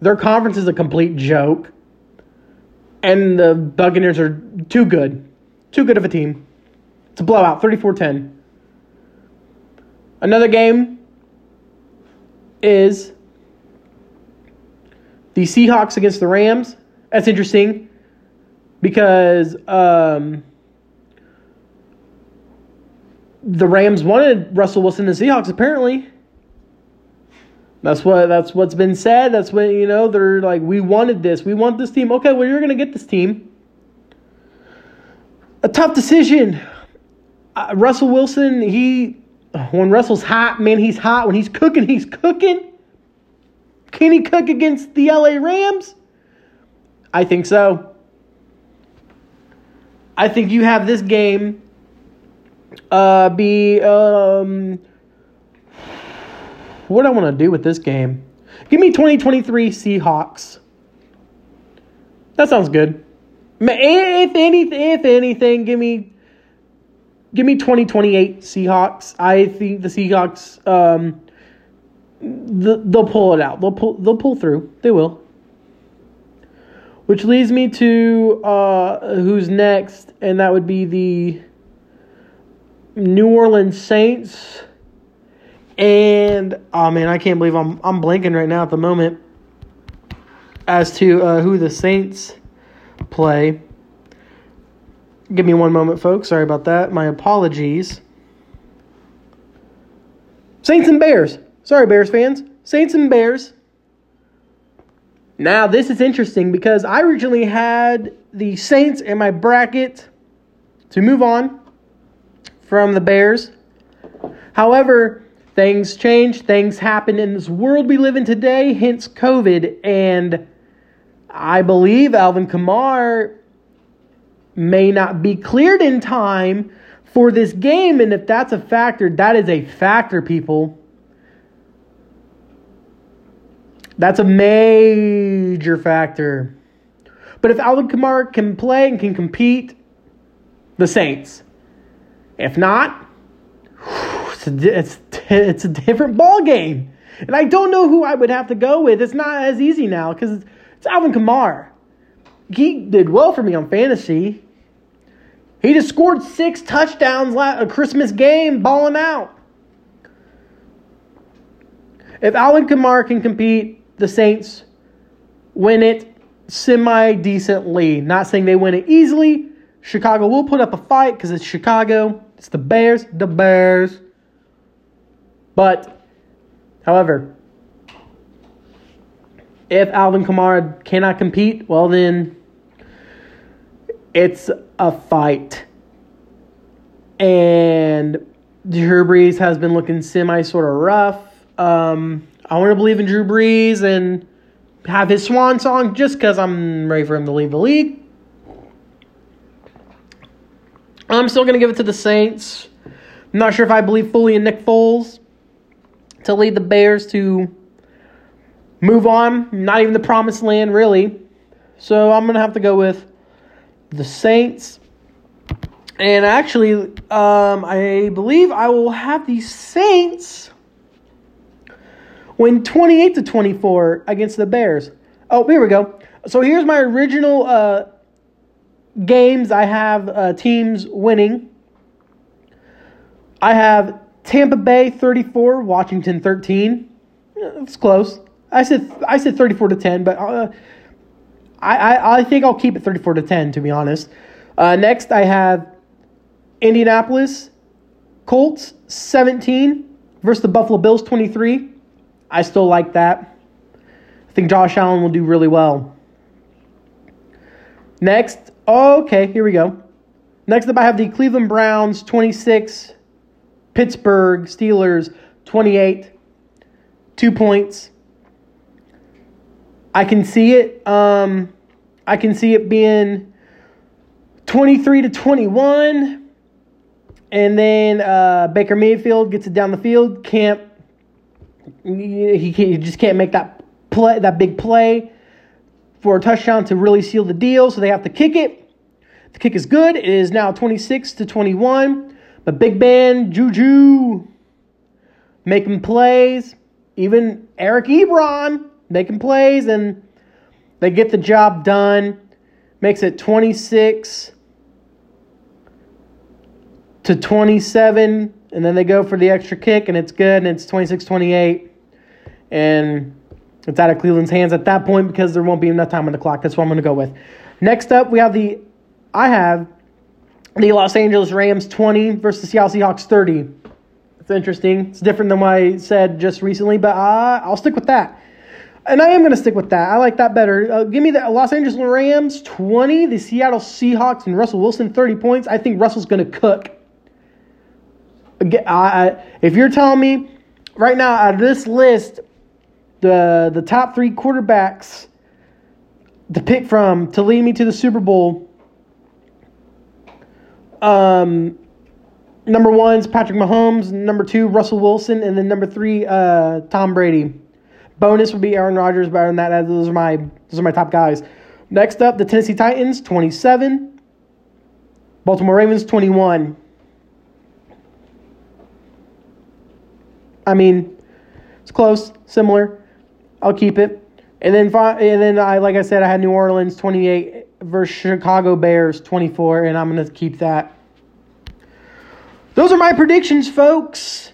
Their conference is a complete joke. And the Buccaneers are too good. Too good of a team. It's a blowout, 34 10. Another game is the Seahawks against the Rams. That's interesting because um, the Rams wanted Russell Wilson and the Seahawks apparently. That's what that's what's been said. That's when you know they're like, we wanted this, we want this team. Okay, well you're gonna get this team. A tough decision. Uh, Russell Wilson, he when Russell's hot, man, he's hot. When he's cooking, he's cooking. Can he cook against the LA Rams? I think so. I think you have this game uh, be um, what I want to do with this game? Give me 2023 Seahawks. That sounds good. If anything, if anything, give me give me 2028 Seahawks. I think the Seahawks um, they'll pull it out. They'll pull they'll pull through. They will. Which leads me to uh, who's next, and that would be the New Orleans Saints. And oh man, I can't believe I'm I'm blanking right now at the moment as to uh, who the Saints play. Give me one moment, folks. Sorry about that. My apologies. Saints and Bears. Sorry, Bears fans. Saints and Bears. Now, this is interesting because I originally had the Saints in my bracket to move on from the Bears. However, things change, things happen in this world we live in today, hence COVID. And I believe Alvin Kamara may not be cleared in time for this game. And if that's a factor, that is a factor, people. That's a major factor. But if Alvin Kamara can play and can compete, the Saints. If not, it's a, it's, it's a different ball game. And I don't know who I would have to go with. It's not as easy now because it's, Alvin Kamara. He did well for me on fantasy. He just scored six touchdowns a Christmas game, balling out. If Alvin Kamara can compete, the Saints win it semi decently. Not saying they win it easily. Chicago will put up a fight because it's Chicago. It's the Bears, the Bears. But, however, if Alvin Kamara cannot compete, well, then it's a fight. And Drew Brees has been looking semi sort of rough. Um, I want to believe in Drew Brees and have his swan song just because I'm ready for him to leave the league. I'm still going to give it to the Saints I'm not sure if I believe fully in Nick Foles to lead the Bears to move on. Not even the promised land, really. So I'm going to have to go with the Saints. And actually, um, I believe I will have the Saints win 28 to 24 against the Bears. Oh, here we go. So here's my original uh, games. I have uh, teams winning. I have Tampa Bay 34, Washington 13. It's close. I said I said 34 to 10, but uh, I, I I think I'll keep it 34 to 10 to be honest. Uh, next, I have Indianapolis Colts 17 versus the Buffalo Bills 23. I still like that. I think Josh Allen will do really well. Next, okay, here we go. Next up, I have the Cleveland Browns 26, Pittsburgh Steelers 28, two points. I can see it. Um, I can see it being 23 to 21. And then uh, Baker Mayfield gets it down the field. Can't he, he just can't make that play, that big play for a touchdown to really seal the deal. So they have to kick it. The kick is good. It is now 26 to 21. But Big Ben, Juju, making plays. Even Eric Ebron making plays, and they get the job done. Makes it 26 to 27, and then they go for the extra kick, and it's good, and it's 26 28. And it's out of Cleveland's hands at that point because there won't be enough time on the clock. That's what I'm going to go with. Next up, we have the, I have the Los Angeles Rams 20 versus the Seattle Seahawks 30. It's interesting. It's different than what I said just recently, but uh, I'll stick with that. And I am going to stick with that. I like that better. Uh, give me the Los Angeles Rams 20, the Seattle Seahawks, and Russell Wilson 30 points. I think Russell's going to cook. I, if you're telling me right now out of this list, the the top three quarterbacks to pick from to lead me to the Super Bowl. Um, number one is Patrick Mahomes. Number two, Russell Wilson, and then number three, uh, Tom Brady. Bonus would be Aaron Rodgers. Better than that, those are my those are my top guys. Next up, the Tennessee Titans, twenty seven. Baltimore Ravens, twenty one. I mean, it's close, similar. I'll keep it. And then, and then I like I said, I had New Orleans 28 versus Chicago Bears 24, and I'm gonna keep that. Those are my predictions, folks,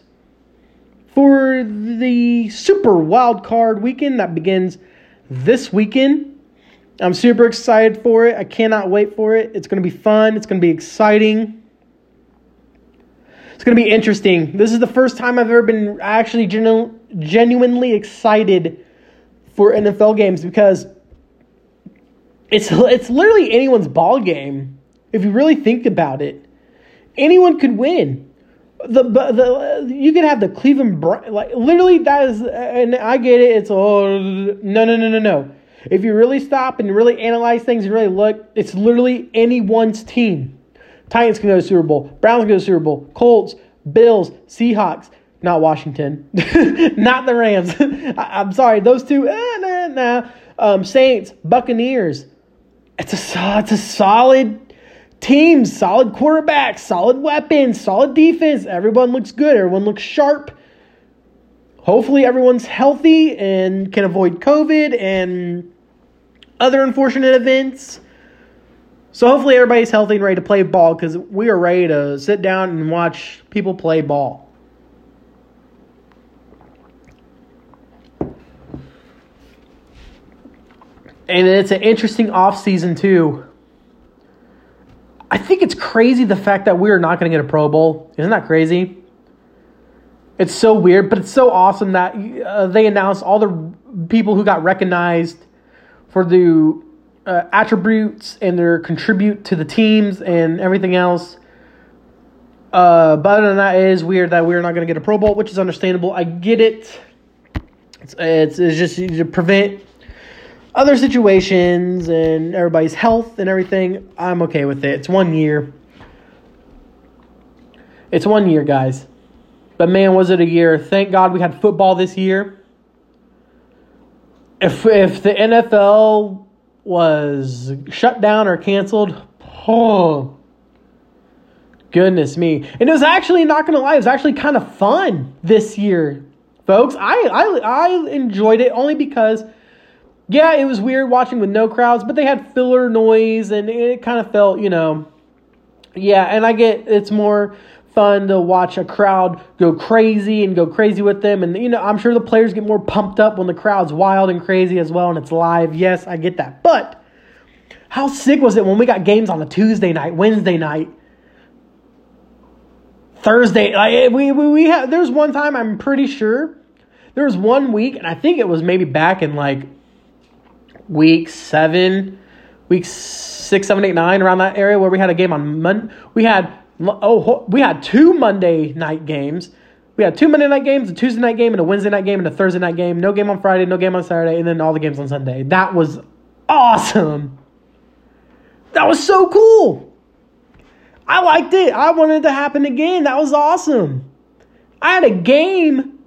for the Super Wild Card Weekend that begins this weekend. I'm super excited for it. I cannot wait for it. It's gonna be fun. It's gonna be exciting. It's gonna be interesting. This is the first time I've ever been actually genu- genuinely excited for NFL games because it's it's literally anyone's ball game if you really think about it. Anyone could win. The, the you could have the Cleveland like literally that is and I get it. It's oh no no no no no. If you really stop and really analyze things and really look, it's literally anyone's team. Titans can go to Super Bowl. Browns can go to Super Bowl. Colts, Bills, Seahawks not Washington, not the Rams. I, am sorry, those two. Eh, nah, nah. Um, Saints, Buccaneers. It's a it's a solid team, solid quarterback, solid weapons, solid defense. Everyone looks good. Everyone looks sharp. Hopefully, everyone's healthy and can avoid COVID and other unfortunate events. So hopefully everybody's healthy and ready to play ball because we are ready to sit down and watch people play ball. And it's an interesting off season too. I think it's crazy the fact that we are not going to get a Pro Bowl. Isn't that crazy? It's so weird, but it's so awesome that uh, they announced all the people who got recognized for the uh, attributes and their contribute to the teams and everything else. Uh, but other than that, it is weird that we're not going to get a Pro Bowl, which is understandable. I get it. It's, it's, it's just to prevent other situations and everybody's health and everything, I'm okay with it. It's one year. It's one year, guys. But man, was it a year. Thank God we had football this year. If if the NFL was shut down or canceled, oh goodness me. And it was actually not gonna lie, it was actually kind of fun this year, folks. I I I enjoyed it only because yeah, it was weird watching with no crowds, but they had filler noise and it kind of felt, you know, yeah, and I get it's more fun to watch a crowd go crazy and go crazy with them. And, you know, I'm sure the players get more pumped up when the crowd's wild and crazy as well and it's live. Yes, I get that. But how sick was it when we got games on a Tuesday night, Wednesday night, Thursday? Like, eh, we, we, we had, there's one time I'm pretty sure there was one week, and I think it was maybe back in like week seven, week six, seven, eight, nine, around that area where we had a game on Monday. We had oh we had two Monday night games. We had two Monday night games, a Tuesday night game, and a Wednesday night game, and a Thursday night game. No game on Friday, no game on Saturday, and then all the games on Sunday. That was awesome. That was so cool. I liked it. I wanted it to happen again. That was awesome. I had a game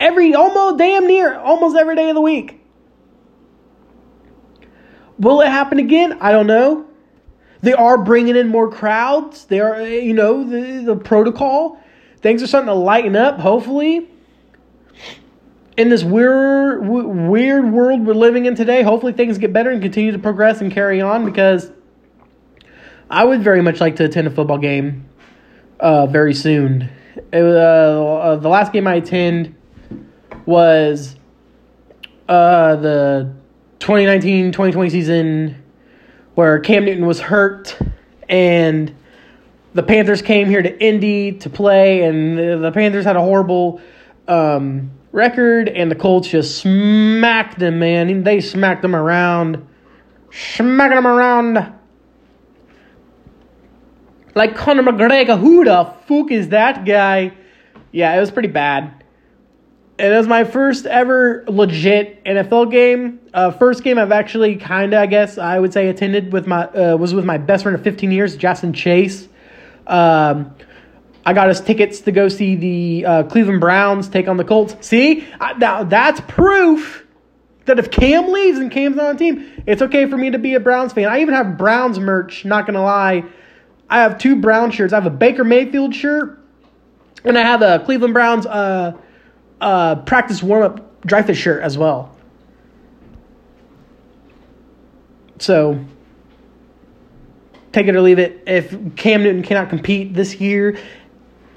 every almost damn near almost every day of the week. Will it happen again? I don't know. They are bringing in more crowds. They are, you know, the, the protocol. Things are starting to lighten up, hopefully. In this weird, weird world we're living in today, hopefully things get better and continue to progress and carry on because I would very much like to attend a football game uh, very soon. It, uh, the last game I attended was uh, the 2019 2020 season where Cam Newton was hurt and the Panthers came here to Indy to play, and the, the Panthers had a horrible um, record, and the Colts just smacked them, man. They smacked them around, smacking them around like Conor McGregor. Who the fuck is that guy? Yeah, it was pretty bad it was my first ever legit NFL game. Uh, first game I've actually kind of, I guess, I would say attended with my uh, was with my best friend of 15 years, Justin Chase. Um, I got us tickets to go see the uh, Cleveland Browns take on the Colts. See, I, now that's proof that if Cam leaves and Cam's not on the team, it's okay for me to be a Browns fan. I even have Browns merch. Not gonna lie, I have two Brown shirts. I have a Baker Mayfield shirt, and I have a Cleveland Browns. Uh, uh, practice warm up dry fit shirt as well. So take it or leave it. If Cam Newton cannot compete this year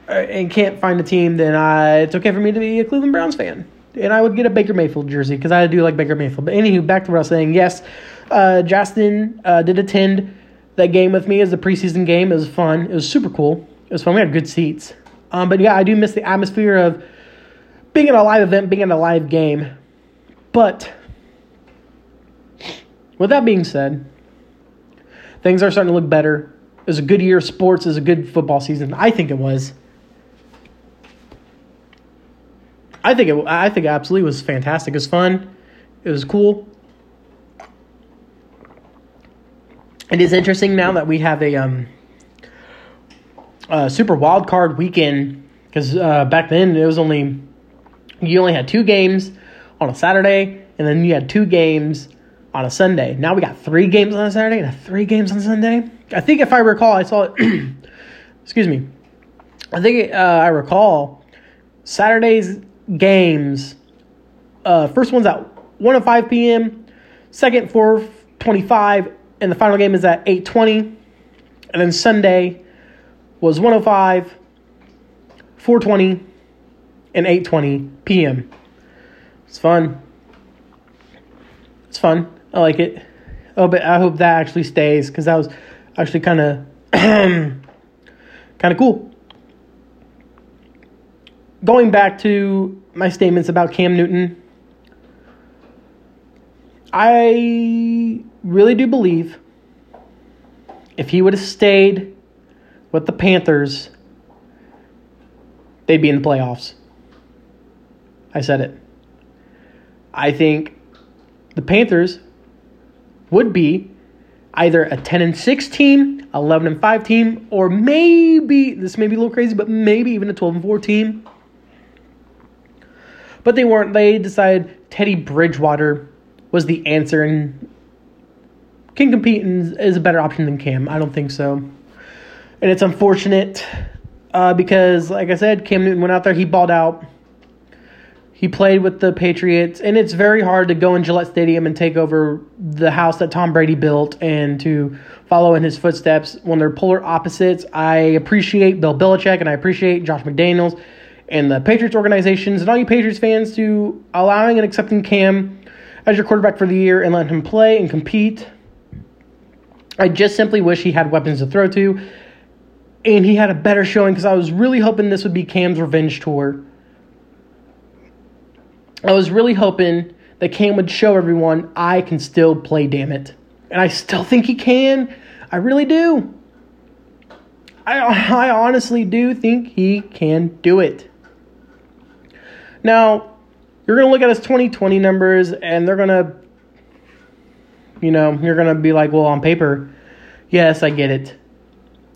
uh, and can't find a team, then I, it's okay for me to be a Cleveland Browns fan. And I would get a Baker Mayfield jersey because I do like Baker Mayfield. But anywho, back to what I was saying. Yes, uh, Justin uh, did attend that game with me as a preseason game. It was fun. It was super cool. It was fun. We had good seats. Um, but yeah, I do miss the atmosphere of being in a live event, being in a live game. But with that being said, things are starting to look better. It was a good year of sports. It was a good football season. I think it was. I think it. I think it absolutely was fantastic. It was fun. It was cool. It is interesting now that we have a um, a super wild card weekend because uh, back then it was only you only had two games on a Saturday, and then you had two games on a Sunday. Now we got three games on a Saturday and three games on Sunday. I think if I recall, I saw it. excuse me. I think uh, I recall Saturday's games. Uh, first one's at 1:05 p.m. Second 4:25, and the final game is at 8:20. And then Sunday was 105, 420, and 8:20 p.m. It's fun. It's fun. I like it. Oh, but I hope that actually stays because that was actually kind of kind of cool. Going back to my statements about Cam Newton, I really do believe if he would have stayed with the Panthers, they'd be in the playoffs. I said it. I think the Panthers would be either a 10 and 6 team 11 and 5 team, or maybe this may be a little crazy, but maybe even a 12 and 4 team. But they weren't. They decided Teddy Bridgewater was the answer and can compete and is a better option than Cam. I don't think so. And it's unfortunate uh, because, like I said, Cam Newton went out there, he balled out. He played with the Patriots, and it's very hard to go in Gillette Stadium and take over the house that Tom Brady built and to follow in his footsteps when they're polar opposites. I appreciate Bill Belichick and I appreciate Josh McDaniels and the Patriots organizations and all you Patriots fans to allowing and accepting Cam as your quarterback for the year and letting him play and compete. I just simply wish he had weapons to throw to and he had a better showing because I was really hoping this would be Cam's revenge tour I was really hoping that Cam would show everyone I can still play, damn it. And I still think he can. I really do. I, I honestly do think he can do it. Now, you're going to look at his 2020 numbers and they're going to, you know, you're going to be like, well, on paper, yes, I get it.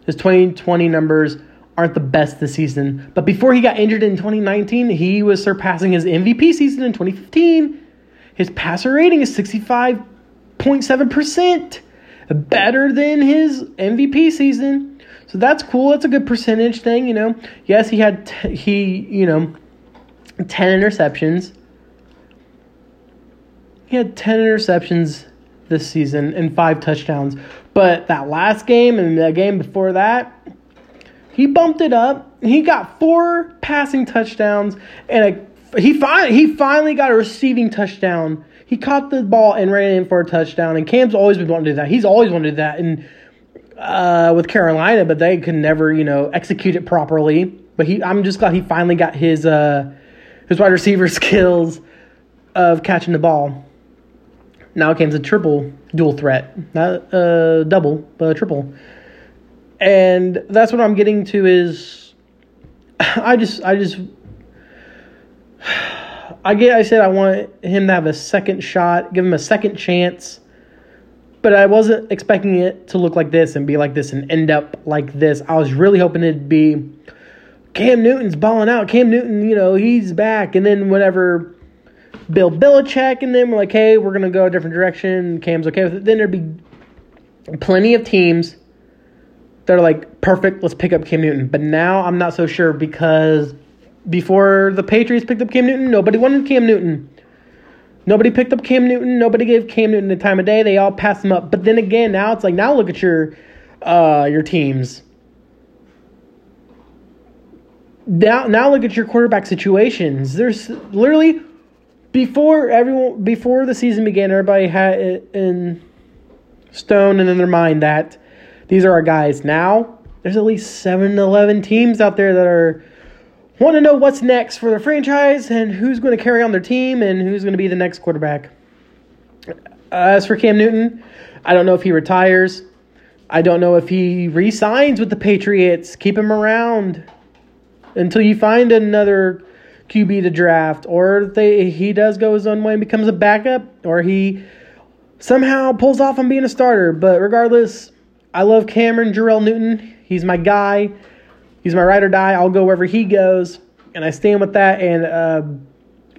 His 2020 numbers aren't the best this season. But before he got injured in 2019, he was surpassing his MVP season in 2015. His passer rating is 65.7%, better than his MVP season. So that's cool. That's a good percentage thing, you know. Yes, he had t- he, you know, 10 interceptions. He had 10 interceptions this season and 5 touchdowns. But that last game and the game before that, he bumped it up. He got four passing touchdowns and a, he fi- he finally got a receiving touchdown. He caught the ball and ran in for a touchdown. And Cam's always been wanting to do that. He's always wanted to do that and uh, with Carolina, but they could never, you know, execute it properly. But he, I'm just glad he finally got his uh, his wide receiver skills of catching the ball. Now Cam's a triple dual threat, not uh, double, but a triple and that's what I'm getting to is I just I just I get I said I want him to have a second shot, give him a second chance. But I wasn't expecting it to look like this and be like this and end up like this. I was really hoping it'd be Cam Newton's balling out. Cam Newton, you know, he's back. And then whenever Bill Belichick and them were like, hey, we're going to go a different direction, Cam's okay with it, then there'd be plenty of teams they're like, perfect, let's pick up Cam Newton. But now I'm not so sure because before the Patriots picked up Cam Newton, nobody wanted Cam Newton. Nobody picked up Cam Newton. Nobody gave Cam Newton the time of day. They all passed him up. But then again, now it's like now look at your uh, your teams. Now now look at your quarterback situations. There's literally before everyone before the season began, everybody had it in stone and in their mind that these are our guys. Now, there's at least 7 11 teams out there that are want to know what's next for their franchise and who's going to carry on their team and who's going to be the next quarterback. Uh, as for Cam Newton, I don't know if he retires. I don't know if he re-signs with the Patriots. Keep him around until you find another QB to draft, or they he does go his own way and becomes a backup, or he somehow pulls off on being a starter. But regardless, I love Cameron Jerrell Newton. He's my guy. He's my ride or die. I'll go wherever he goes, and I stand with that. And uh,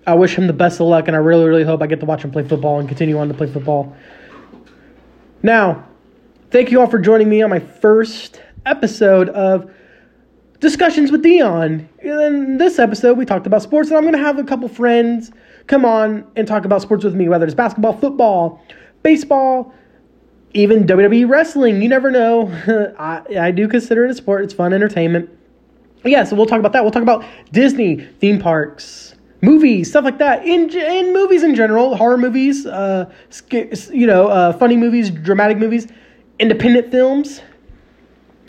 I wish him the best of luck, and I really, really hope I get to watch him play football and continue on to play football. Now, thank you all for joining me on my first episode of Discussions with Dion. In this episode, we talked about sports, and I'm going to have a couple friends come on and talk about sports with me, whether it's basketball, football, baseball, even WWE wrestling. You never know. I, I do consider it a sport. It's fun entertainment. Yeah, so we'll talk about that. We'll talk about Disney theme parks, movies, stuff like that. In in movies in general, horror movies, uh, you know, uh, funny movies, dramatic movies, independent films.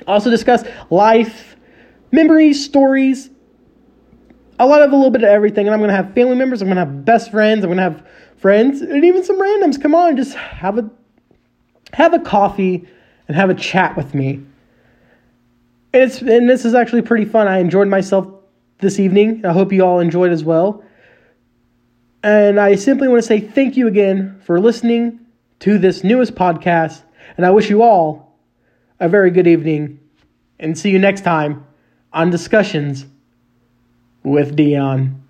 Also discuss life, memories, stories, a lot of a little bit of everything. And I'm gonna have family members. I'm gonna have best friends. I'm gonna have friends, and even some randoms. Come on, just have a have a coffee and have a chat with me. And it's and this is actually pretty fun. I enjoyed myself this evening. I hope you all enjoyed as well. And I simply want to say thank you again for listening to this newest podcast. And I wish you all a very good evening, and see you next time on Discussions with Dion.